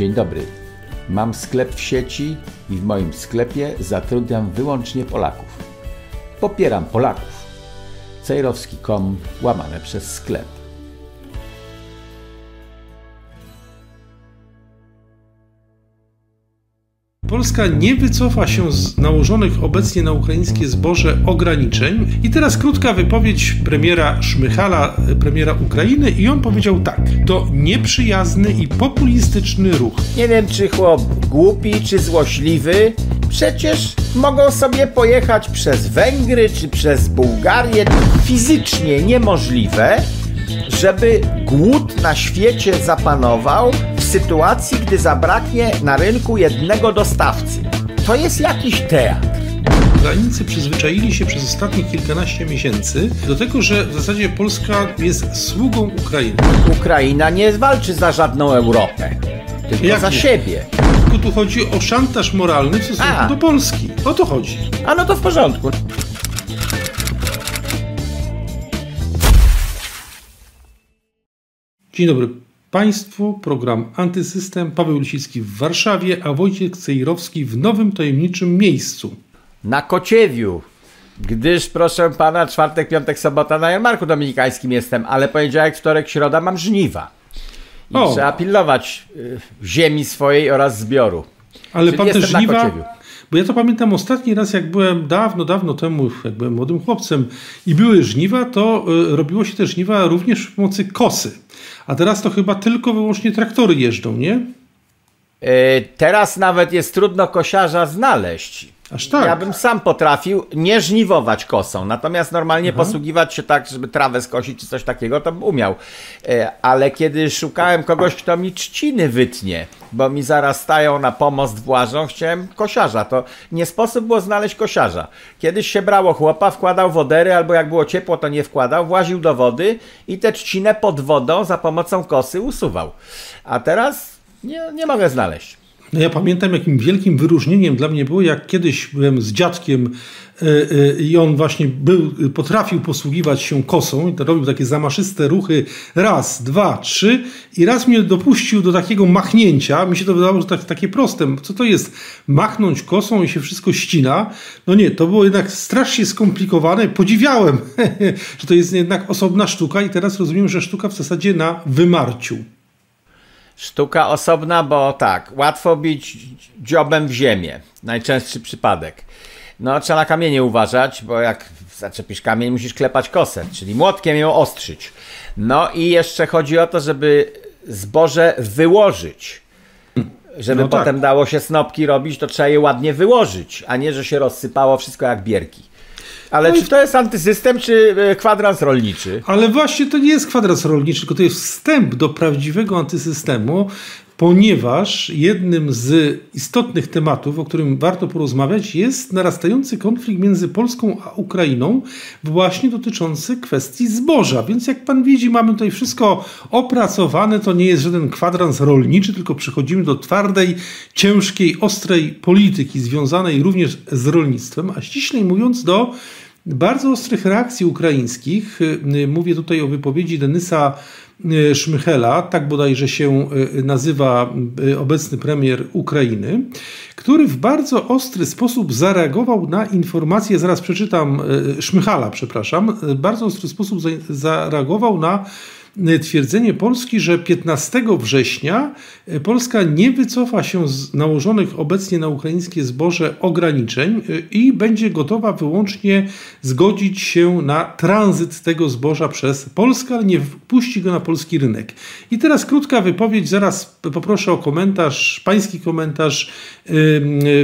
Dzień dobry. Mam sklep w sieci i w moim sklepie zatrudniam wyłącznie Polaków. Popieram Polaków. Cejrowski.com łamane przez sklep. Polska nie wycofa się z nałożonych obecnie na ukraińskie zboże ograniczeń. I teraz krótka wypowiedź premiera Szmychala, premiera Ukrainy, i on powiedział tak: To nieprzyjazny i populistyczny ruch. Nie wiem, czy chłop głupi, czy złośliwy. Przecież mogą sobie pojechać przez Węgry czy przez Bułgarię. Fizycznie niemożliwe, żeby głód na świecie zapanował sytuacji, gdy zabraknie na rynku jednego dostawcy. To jest jakiś teatr. Ukraińcy przyzwyczaili się przez ostatnie kilkanaście miesięcy do tego, że w zasadzie Polska jest sługą Ukrainy. Ukraina nie walczy za żadną Europę, tylko Jak za nie? siebie. Tylko tu chodzi o szantaż moralny w stosunku A. do Polski. O to chodzi. A no to w porządku. Dzień dobry Państwu, program Antysystem, Paweł Lisicki w Warszawie, a Wojciech Cejrowski w nowym tajemniczym miejscu. Na Kociewiu. Gdyż, proszę pana, czwartek, piątek, sobota na jarmarku dominikańskim jestem, ale poniedziałek, wtorek, środa mam żniwa. I O. trzeba pilnować y, ziemi swojej oraz zbioru. Ale Czyli pan na żniwa, Kociewiu. Bo ja to pamiętam ostatni raz, jak byłem dawno, dawno temu, jak byłem młodym chłopcem i były żniwa, to y, robiło się te żniwa również przy pomocy kosy. A teraz to chyba tylko wyłącznie traktory jeżdżą, nie? Y, Teraz nawet jest trudno kosiarza znaleźć. Aż tak. Ja bym sam potrafił nie żniwować kosą, natomiast normalnie posługiwać się tak, żeby trawę skosić czy coś takiego, to bym umiał. E, Ale kiedy szukałem kogoś, kto mi trzciny wytnie, bo mi zaraz stają na pomost włażą, chciałem kosiarza. To nie sposób było znaleźć kosiarza. Kiedyś się brało chłopa, wkładał wodery, albo jak było ciepło, to nie wkładał, właził do wody i tę trzcinę pod wodą za pomocą kosy usuwał. A teraz nie, nie mogę znaleźć. No ja pamiętam, jakim wielkim wyróżnieniem dla mnie było, jak kiedyś byłem z dziadkiem e, e, i on właśnie był, potrafił posługiwać się kosą i to robił takie zamaszyste ruchy raz, dwa, trzy i raz mnie dopuścił do takiego machnięcia. Mi się to wydawało, że tak, takie proste. Co to jest? Machnąć kosą i się wszystko ścina? No nie, to było jednak strasznie skomplikowane. Podziwiałem, że to jest jednak osobna sztuka i teraz rozumiem, że sztuka w zasadzie na wymarciu. Sztuka osobna, bo tak, łatwo bić dziobem w ziemię. Najczęstszy przypadek. No, trzeba na kamienie uważać, bo jak zaczepisz kamień, musisz klepać kosę, czyli młotkiem ją ostrzyć. No i jeszcze chodzi o to, żeby zboże wyłożyć. Żeby No tak. potem dało się snopki robić, to trzeba je ładnie wyłożyć, a nie, że się rozsypało wszystko jak bierki. Ale No i- czy to jest antysystem, czy e, kwadrans rolniczy? Ale właśnie to nie jest kwadrans rolniczy, tylko to jest wstęp do prawdziwego antysystemu, ponieważ jednym z istotnych tematów, o którym warto porozmawiać, jest narastający konflikt między Polską a Ukrainą, właśnie dotyczący kwestii zboża. Więc jak pan widzi, mamy tutaj wszystko opracowane. To nie jest żaden kwadrans rolniczy, tylko przechodzimy do twardej, ciężkiej, ostrej polityki związanej również z rolnictwem, a ściślej mówiąc do bardzo ostrych reakcji ukraińskich. Mówię tutaj o wypowiedzi Denysa Szmychela, tak bodajże się y, nazywa y, obecny premier Ukrainy, który w bardzo ostry sposób zareagował na informację, zaraz przeczytam, Szmychala, przepraszam, bardzo ostry sposób za- zareagował na twierdzenie Polski, że 15 września y, Polska nie wycofa się z nałożonych obecnie na ukraińskie zboże ograniczeń y, i będzie gotowa wyłącznie zgodzić się na tranzyt tego zboża przez Polskę, ale nie wpuści go na polski rynek. I teraz krótka wypowiedź, zaraz poproszę o komentarz, pański komentarz,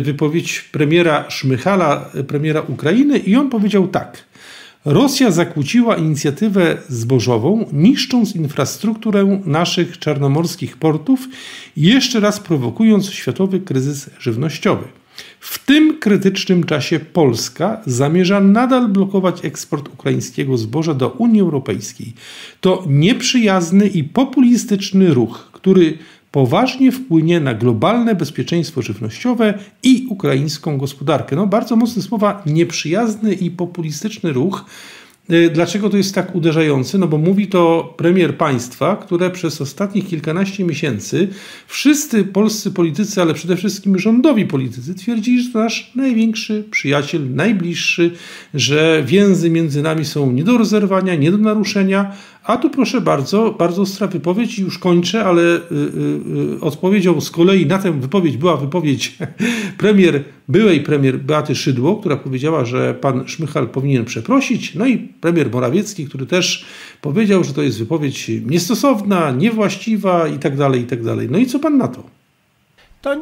wypowiedź premiera Szmychala, premiera Ukrainy i on powiedział tak. Rosja zakłóciła inicjatywę zbożową, niszcząc infrastrukturę naszych czarnomorskich portów i jeszcze raz prowokując światowy kryzys żywnościowy. W tym krytycznym czasie Polska zamierza nadal blokować eksport ukraińskiego zboża do Unii Europejskiej. To nieprzyjazny i populistyczny ruch, który poważnie wpłynie na globalne bezpieczeństwo żywnościowe i ukraińską gospodarkę. No, bardzo mocne słowa, nieprzyjazny i populistyczny ruch. Y, dlaczego to jest tak uderzające? No bo mówi to premier państwa, które przez ostatnich kilkanaście miesięcy wszyscy polscy politycy, ale przede wszystkim rządowi politycy twierdzili, że to nasz największy przyjaciel, najbliższy, że więzy między nami są nie do rozerwania, nie do naruszenia, a tu proszę bardzo, bardzo ostra wypowiedź i już kończę, ale y, y, y, odpowiedzią z kolei na tę wypowiedź była wypowiedź premier, byłej premier Beaty Szydło, która powiedziała, że pan Szmychal powinien przeprosić, no i premier Morawiecki, który też powiedział, że to jest wypowiedź niestosowna, niewłaściwa i tak dalej, i tak dalej. No i co pan na to? To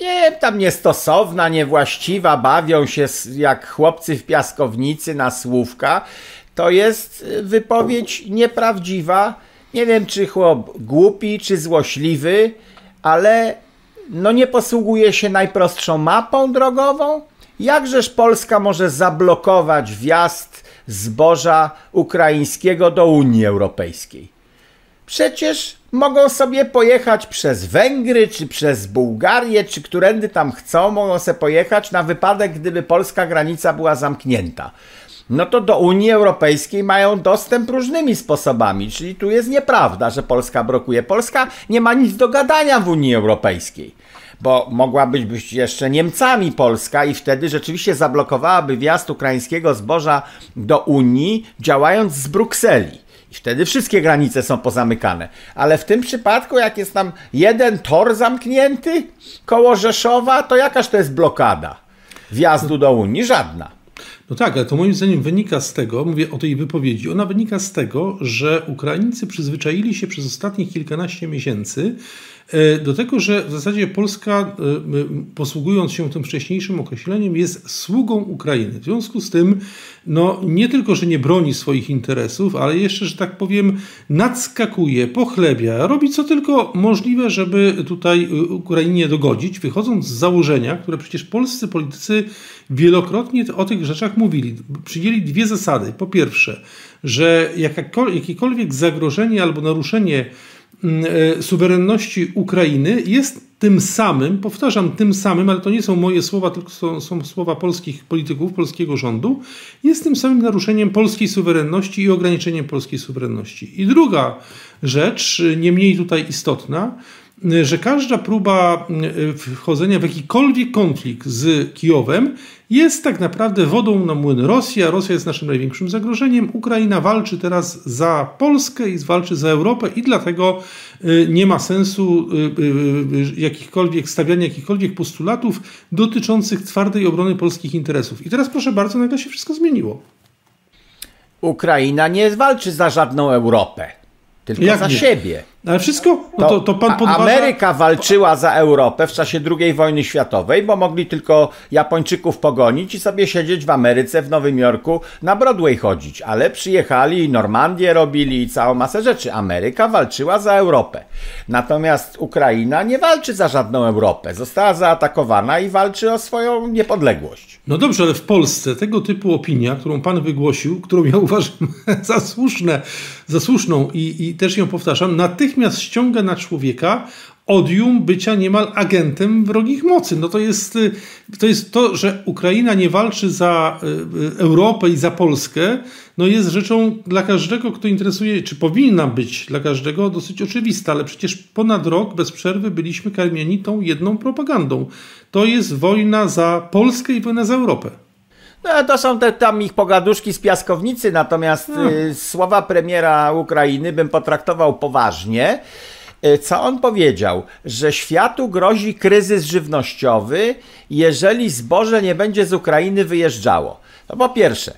nie, tam niestosowna, niewłaściwa, bawią się jak chłopcy w piaskownicy na słówka to jest y, wypowiedź nieprawdziwa. Nie wiem, czy chłop głupi, czy złośliwy, ale no nie posługuje się najprostszą mapą drogową. Jakżeż Polska może zablokować wjazd zboża ukraińskiego do Unii Europejskiej? Przecież mogą sobie pojechać przez Węgry, czy przez Bułgarię, czy którędy tam chcą, mogą sobie pojechać na wypadek, gdyby polska granica była zamknięta no to do Unii Europejskiej mają dostęp różnymi sposobami, czyli tu jest nieprawda, że Polska blokuje. Polska nie ma nic do gadania w Unii Europejskiej, bo mogłaby być jeszcze Niemcami Polska i wtedy rzeczywiście zablokowałaby wjazd ukraińskiego zboża do Unii, działając z Brukseli. I wtedy wszystkie granice są pozamykane. Ale w tym przypadku, jak jest tam jeden tor zamknięty koło Rzeszowa, to jakaż to jest blokada wjazdu do Unii? Żadna. No tak, ale to moim zdaniem wynika z tego, mówię o tej wypowiedzi, ona wynika z tego, że Ukraińcy przyzwyczaili się przez ostatnich kilkanaście miesięcy do tego, że w zasadzie Polska, e, posługując się tym wcześniejszym określeniem, jest sługą Ukrainy. W związku z tym, no nie tylko, że nie broni swoich interesów, ale jeszcze, że tak powiem, nadskakuje, pochlebia, robi co tylko możliwe, żeby tutaj e, Ukrainie dogodzić, wychodząc z założenia, które przecież polscy politycy wielokrotnie o tych rzeczach mówili. Przyjęli dwie zasady. Po pierwsze, że jakiekolwiek zagrożenie albo naruszenie e, suwerenności Ukrainy jest tym samym, powtarzam, tym samym, ale to nie są moje słowa, tylko są, są, słowa polskich polityków, polskiego rządu, jest tym samym naruszeniem polskiej suwerenności i ograniczeniem polskiej suwerenności. I druga rzecz, nie mniej tutaj istotna, że każda próba e, wchodzenia w jakikolwiek konflikt z Kijowem jest tak naprawdę wodą na młyn Rosji, a Rosja jest naszym największym zagrożeniem. Ukraina walczy teraz za Polskę i walczy za Europę i dlatego y, nie ma sensu y, jakichkolwiek stawiania jakichkolwiek postulatów dotyczących twardej obrony polskich interesów. I teraz proszę bardzo, nagle się wszystko zmieniło. Ukraina nie walczy za żadną Europę, tylko Jak za nie? siebie. Ale wszystko? No to, to pan podważa... Ameryka walczyła za Europę w czasie II wojny światowej, bo mogli tylko Japończyków pogonić i sobie siedzieć w Ameryce, w Nowym Jorku, na Broadway chodzić. Ale przyjechali i Normandię robili i całą masę rzeczy. Ameryka walczyła za Europę. Natomiast Ukraina nie walczy za żadną Europę. Została zaatakowana i walczy o swoją niepodległość. No dobrze, ale w Polsce tego typu opinia, którą pan wygłosił, którą ja uważam za, słuszne, za słuszną i, i też ją powtarzam, natychmiast natychmiast ściąga na człowieka odium bycia niemal agentem wrogich mocy. No to jest, y, to jest to, że Ukraina nie walczy za y, y, Europę i za Polskę, no jest rzeczą dla każdego, kto interesuje, czy powinna być dla każdego dosyć oczywista, ale przecież ponad rok bez przerwy byliśmy karmieni tą jedną propagandą. To jest wojna za Polskę i wojna za Europę. No, to są te tam ich pogaduszki z piaskownicy, natomiast no. y, słowa premiera Ukrainy bym potraktował poważnie. Y, co on powiedział? Że światu grozi kryzys żywnościowy, jeżeli zboże nie będzie z Ukrainy wyjeżdżało. No po pierwsze,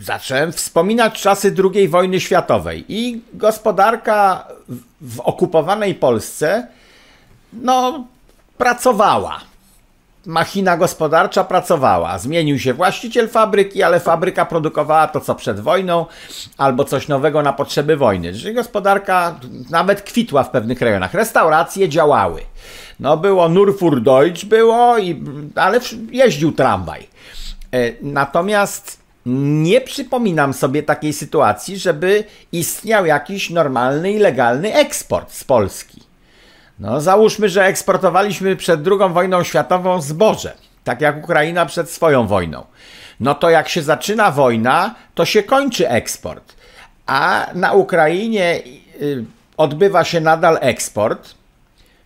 zacząłem wspominać czasy II wojny światowej i gospodarka w, w okupowanej Polsce no, pracowała machina gospodarcza pracowała. Zmienił się właściciel fabryki, ale fabryka produkowała to, co przed wojną, albo coś nowego na potrzeby wojny. Czyli gospodarka nawet kwitła w pewnych rejonach. Restauracje działały. No było Nurfur Deutsch było, i, ale jeździł tramwaj. E, natomiast nie przypominam sobie takiej sytuacji, żeby istniał jakiś normalny i legalny eksport z Polski. No, załóżmy, że eksportowaliśmy przed II wojną światową zboże. tak jak Ukraina przed swoją wojną. No to jak się zaczyna wojna, to się kończy eksport. A na Ukrainie y, odbywa się nadal eksport,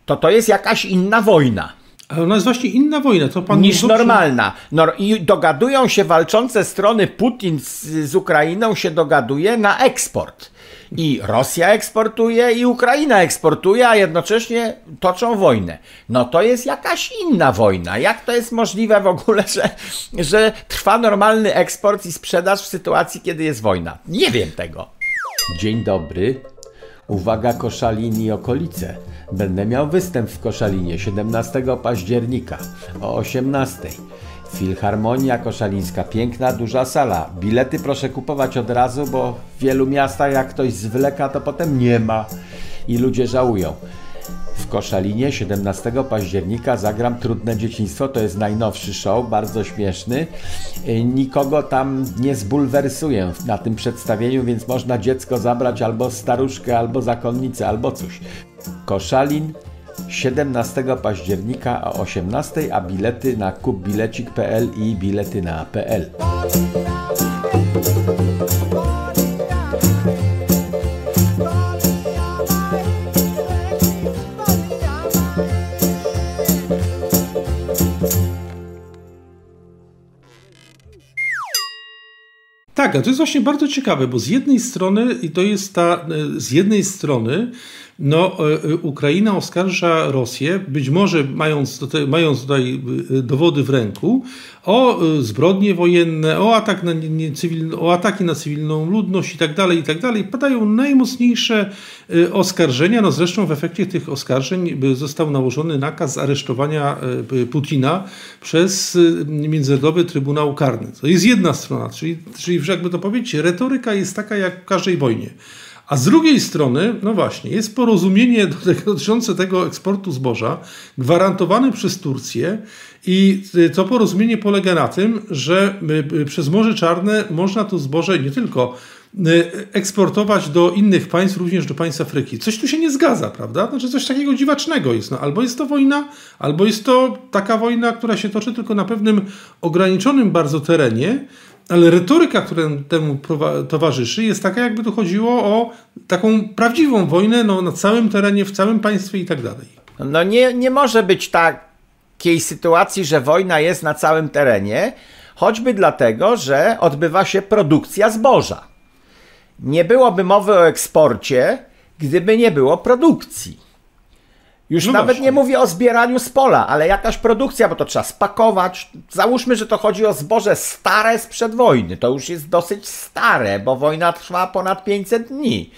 to to jest jakaś inna wojna. Ale ona jest właśnie inna wojna, to pan Niż dobrze... normalna. No, I dogadują się walczące strony, Putin z, z Ukrainą się dogaduje na eksport. I Rosja eksportuje, i Ukraina eksportuje, a jednocześnie toczą wojnę. No to jest jakaś inna wojna. Jak to jest możliwe w ogóle, że, że trwa normalny eksport i sprzedaż w sytuacji, kiedy jest wojna? Nie wiem tego. Dzień dobry. Uwaga Koszalin i okolice. Będę miał występ w Koszalinie 17 października o 18. Filharmonia Koszalińska, piękna, duża sala. Bilety proszę kupować od razu, bo w wielu miastach jak ktoś zwleka, to potem nie ma i ludzie żałują. W Koszalinie 17 października zagram Trudne Dzieciństwo, to jest najnowszy show, bardzo śmieszny. Nikogo tam nie zbulwersuję na tym przedstawieniu, więc można dziecko zabrać albo staruszkę, albo zakonnicę, albo coś. Koszalin 17 października o 18, a bilety na kupbilecik.pl i bilety na.pl. Tak, a to jest właśnie bardzo ciekawe, bo z jednej strony, i to jest ta, e, z jednej strony no, e, e, Ukraina oskarża Rosję, być może mając mając tutaj e, dowody w ręku, o zbrodnie wojenne, o, atak na o ataki na cywilną ludność i tak dalej, i tak. Padają najmocniejsze oskarżenia. No zresztą w efekcie tych oskarżeń został nałożony nakaz aresztowania Putina przez Międzynarodowy Trybunał Karny. To jest jedna strona, czyli, czyli jakby to powiedzieć, retoryka jest taka jak w każdej wojnie. A z drugiej strony, no właśnie, jest porozumienie dotyczące tego eksportu zboża gwarantowane przez Turcję i y, to porozumienie polega na tym, że y, y, przez Morze Czarne można to zboże nie tylko eksportować do innych państw, również do państw Afryki. Coś tu się nie zgadza, prawda? Znaczy coś takiego dziwacznego jest. No, albo jest to wojna, albo jest to taka wojna, która się toczy tylko na pewnym ograniczonym bardzo terenie, ale retoryka, która temu towarzyszy, jest taka, jakby tu chodziło o taką prawdziwą wojnę no, na całym terenie, w całym państwie i tak dalej. No nie, nie może być takiej sytuacji, że wojna jest na całym terenie, choćby dlatego, że odbywa się produkcja zboża. Nie byłoby mowy o eksporcie, gdyby nie było produkcji. Już no nawet właśnie. nie mówię o zbieraniu z pola, ale jakaś produkcja, bo to trzeba spakować. Załóżmy, że to chodzi o zboże stare sprzed wojny. To już jest dosyć stare, bo wojna trwa ponad 500 dni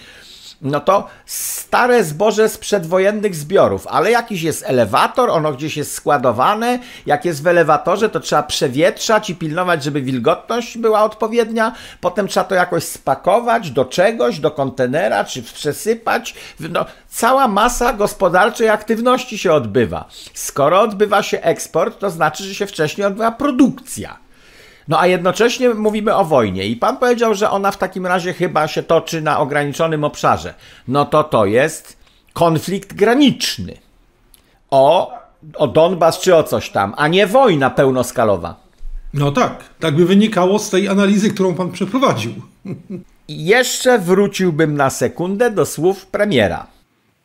no to stare zboże z przedwojennych zbiorów, ale jakiś jest elewator, ono gdzieś jest składowane, jak jest w elewatorze, to trzeba przewietrzać i pilnować, żeby wilgotność była odpowiednia, potem trzeba to jakoś spakować do czegoś, do kontenera, czy przesypać, no, cała masa gospodarczej aktywności się odbywa. Skoro odbywa się eksport, to znaczy, że się wcześniej odbywa produkcja. No a jednocześnie mówimy o wojnie i pan powiedział, że ona w takim razie chyba się toczy na ograniczonym obszarze. No to to jest konflikt graniczny. O, o Donbas czy o coś tam, a nie wojna pełnoskalowa. No tak, tak by wynikało z tej analizy, którą pan przeprowadził. Jeszcze wróciłbym na sekundę do słów premiera.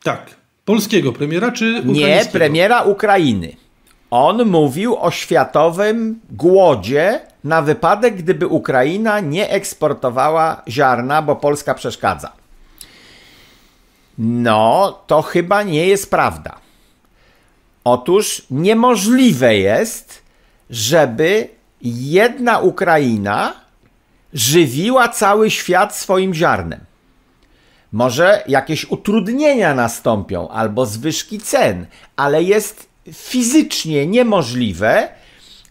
Tak. Polskiego premiera czy ukraińskiego? Nie, premiera Ukrainy. On mówił o światowym głodzie na wypadek, gdyby Ukraina nie eksportowała ziarna, bo Polska przeszkadza. No, to chyba nie jest prawda. Otóż niemożliwe jest, żeby jedna Ukraina żywiła cały świat swoim ziarnem. Może jakieś utrudnienia nastąpią albo zwyżki cen, ale jest fizycznie niemożliwe,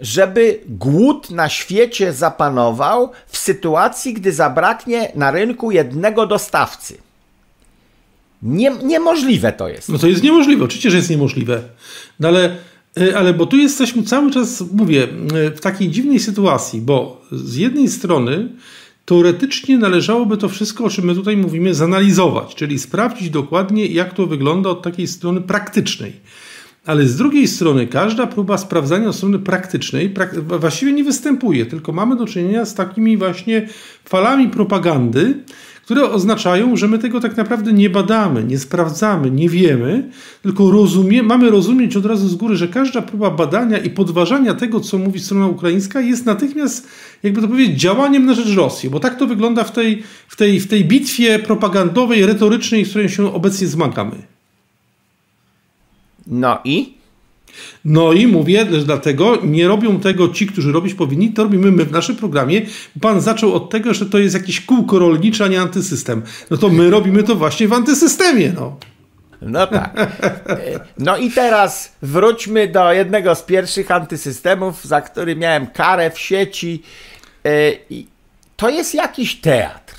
żeby głód na świecie zapanował w sytuacji, gdy zabraknie na rynku jednego dostawcy. Nie, niemożliwe to jest. No to jest niemożliwe, oczywiście, że jest niemożliwe. No ale, y, ale bo tu jesteśmy cały czas, mówię, y, w takiej dziwnej sytuacji, bo z jednej strony teoretycznie należałoby to wszystko, o czym my tutaj mówimy, zanalizować, czyli sprawdzić dokładnie, jak to wygląda od takiej strony praktycznej. Ale z drugiej strony każda próba sprawdzania strony praktycznej prak właściwie nie występuje, tylko mamy do czynienia z takimi właśnie falami propagandy, które oznaczają, że my tego tak naprawdę nie badamy, nie sprawdzamy, nie wiemy, tylko rozumie, mamy rozumieć od razu z góry, że każda próba badania i podważania tego, co mówi strona ukraińska, jest natychmiast, jakby to powiedzieć, działaniem na rzecz Rosji, bo tak to wygląda w tej, w tej, w tej bitwie propagandowej, retorycznej, z której się obecnie zmagamy. No i? No i mówię, że dlatego nie robią tego ci, którzy robić powinni, to robimy my w naszym programie. Pan zaczął od tego, że to jest jakieś kółko rolnicze, a nie antysystem. No to my robimy to właśnie w antysystemie, no. No tak. No i teraz wróćmy do jednego z pierwszych antysystemów, za który miałem karę w sieci. E, to jest jakiś teatr.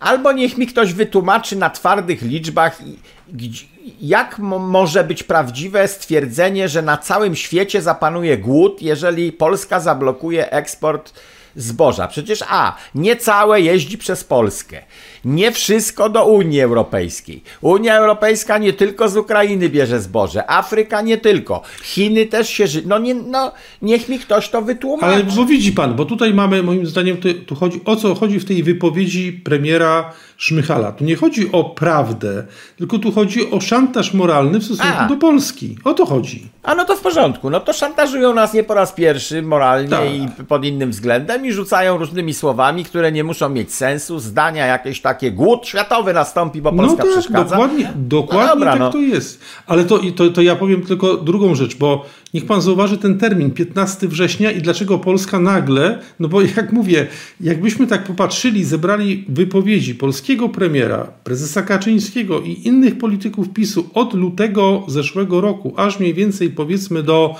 Albo niech mi ktoś wytłumaczy na twardych liczbach, jak może być prawdziwe stwierdzenie, że na całym świecie zapanuje głód, jeżeli Polska zablokuje eksport zboża? Przecież A, nie całe jeździ przez Polskę. Nie wszystko do Unii Europejskiej. Unia Europejska nie tylko z Ukrainy bierze zboże, Afryka nie tylko. Chiny też się ży... No, nie, no niech mi ktoś to wytłumaczy. Ale bo widzi pan, bo tutaj mamy moim zdaniem, tu, tu chodzi o co chodzi w tej wypowiedzi premiera Szmychala. Tu nie chodzi o prawdę, tylko tu chodzi o szantaż moralny w stosunku A. do Polski. O to chodzi. A no to w porządku. No to szantażują nas nie po raz pierwszy moralnie tak. i pod innym względem i rzucają różnymi słowami, które nie muszą mieć sensu, zdania jakieś takie głód światowy nastąpi, bo Polska no tak, przeszkadza. Dokładnie, dokładnie no dobra, tak no. to jest. Ale to, to, to ja powiem tylko drugą rzecz, bo niech pan zauważy ten termin 15 września i dlaczego Polska nagle, no bo jak mówię, jakbyśmy tak popatrzyli, zebrali wypowiedzi polskiego premiera, prezesa Kaczyńskiego i innych polityków PiSu od lutego zeszłego roku, aż mniej więcej powiedzmy do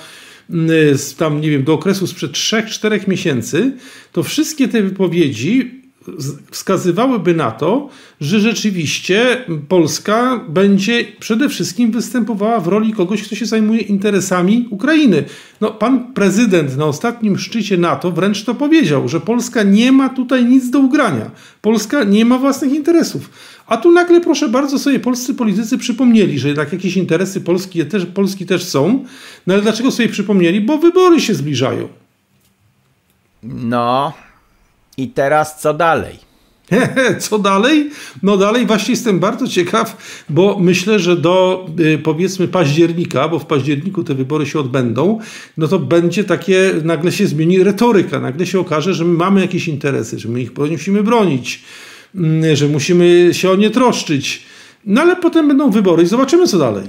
mm, tam, nie wiem, do okresu sprzed 3-4 miesięcy, to wszystkie te wypowiedzi wskazywałyby na to, że rzeczywiście Polska będzie przede wszystkim występowała w roli kogoś, kto się zajmuje interesami Ukrainy. No, pan prezydent na ostatnim szczycie NATO wręcz to powiedział, że Polska nie ma tutaj nic do ugrania. Polska nie ma własnych interesów. A tu nagle, proszę bardzo, sobie polscy politycy przypomnieli, że jednak jakieś interesy Polski też, Polski też są. No ale dlaczego sobie przypomnieli? Bo wybory się zbliżają. No, i teraz co dalej? Co dalej? No dalej właśnie jestem bardzo ciekaw, bo myślę, że do y, powiedzmy października, bo w październiku te wybory się odbędą, no to będzie takie, nagle się zmieni retoryka, nagle się okaże, że my mamy jakieś interesy, że my ich musimy bronić, mm, że musimy się o nie troszczyć. No ale potem będą wybory i zobaczymy co dalej.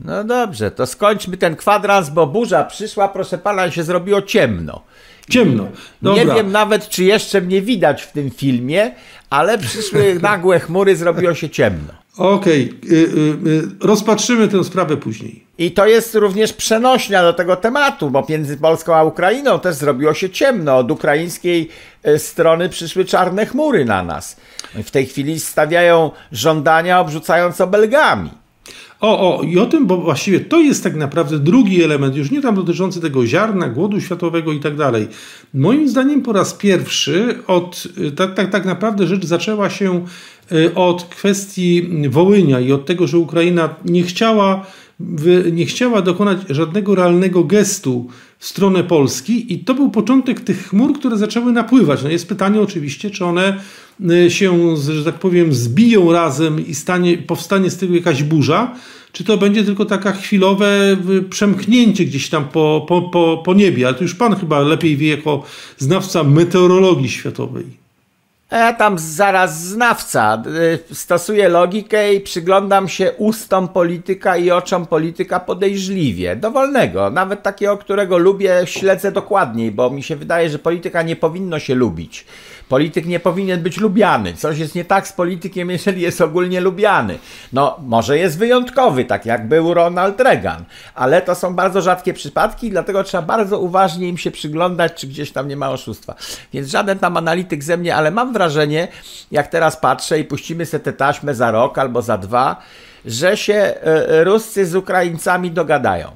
No dobrze, to skończmy ten kwadrans, bo burza przyszła, proszę pana, się zrobiło ciemno. Ciemno. Dobra. Nie wiem nawet, czy jeszcze mnie widać w tym filmie, ale przyszły nagłe chmury, zrobiło się ciemno. Okej, okay. Y, rozpatrzymy tę sprawę później. I to jest również przenośnia do tego tematu, bo między Polską a Ukrainą też zrobiło się ciemno. Od ukraińskiej y, strony przyszły czarne chmury na nas. W tej chwili stawiają żądania obrzucając obelgami. O, o, i o tym, bo właściwie to jest tak naprawdę drugi element, już nie tam dotyczący tego ziarna, głodu światowego i tak dalej. Moim zdaniem po raz pierwszy od, tak, tak, tak naprawdę rzecz zaczęła się y, od kwestii Wołynia i od tego, że Ukraina nie chciała, nie chciała dokonać żadnego realnego gestu w stronę Polski i to był początek tych chmur, które zaczęły napływać. No jest pytanie oczywiście, czy one y, się, że tak powiem, zbiją razem i stanie, powstanie z tego jakaś burza, czy to będzie tylko taka chwilowe y, przemknięcie gdzieś tam po, po, po, po niebie. Ale to już pan chyba lepiej wie jako znawca meteorologii światowej. Ja tam zaraz znawca. Y, stosuję logikę i przyglądam się ustom polityka i oczom polityka podejrzliwie. Dowolnego. Nawet takiego, którego lubię, śledzę dokładniej, bo mi się wydaje, że polityka nie powinno się lubić. Polityk nie powinien być lubiany. Coś jest nie tak z politykiem, jeżeli jest ogólnie lubiany. No, może jest wyjątkowy, tak jak był Ronald Reagan, ale to są bardzo rzadkie przypadki, dlatego trzeba bardzo uważnie im się przyglądać, czy gdzieś tam nie ma oszustwa. Więc żaden tam analityk ze mnie, ale mam wrażenie, jak teraz patrzę i puścimy sobie tę taśmę za rok albo za dwa, że się e, e, Ruscy z Ukraińcami dogadają.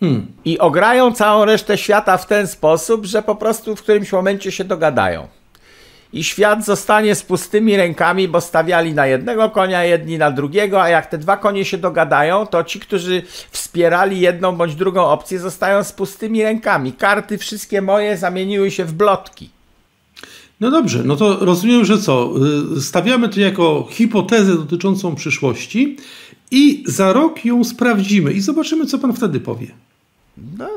Hmm. I ograją całą resztę świata w ten sposób, że po prostu w którymś momencie się dogadają. I świat zostanie z pustymi rękami, bo stawiali na jednego konia, jedni na drugiego, a jak te dwa konie się dogadają, to ci, którzy wspierali jedną bądź drugą opcję, zostają z pustymi rękami. Karty wszystkie moje zamieniły się w blotki. No dobrze, no to rozumiem, że co? Y, stawiamy to jako hipotezę dotyczącą przyszłości i za rok ją sprawdzimy i zobaczymy, co pan wtedy powie. No,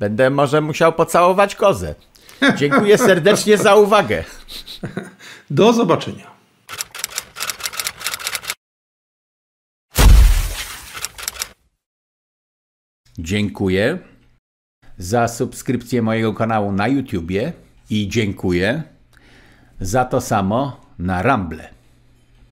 będę może musiał pocałować kozę. Dziękuję serdecznie za uwagę. Do zobaczenia. Dziękuję za subskrypcję mojego kanału na YouTubie i dziękuję za to samo na Rumble.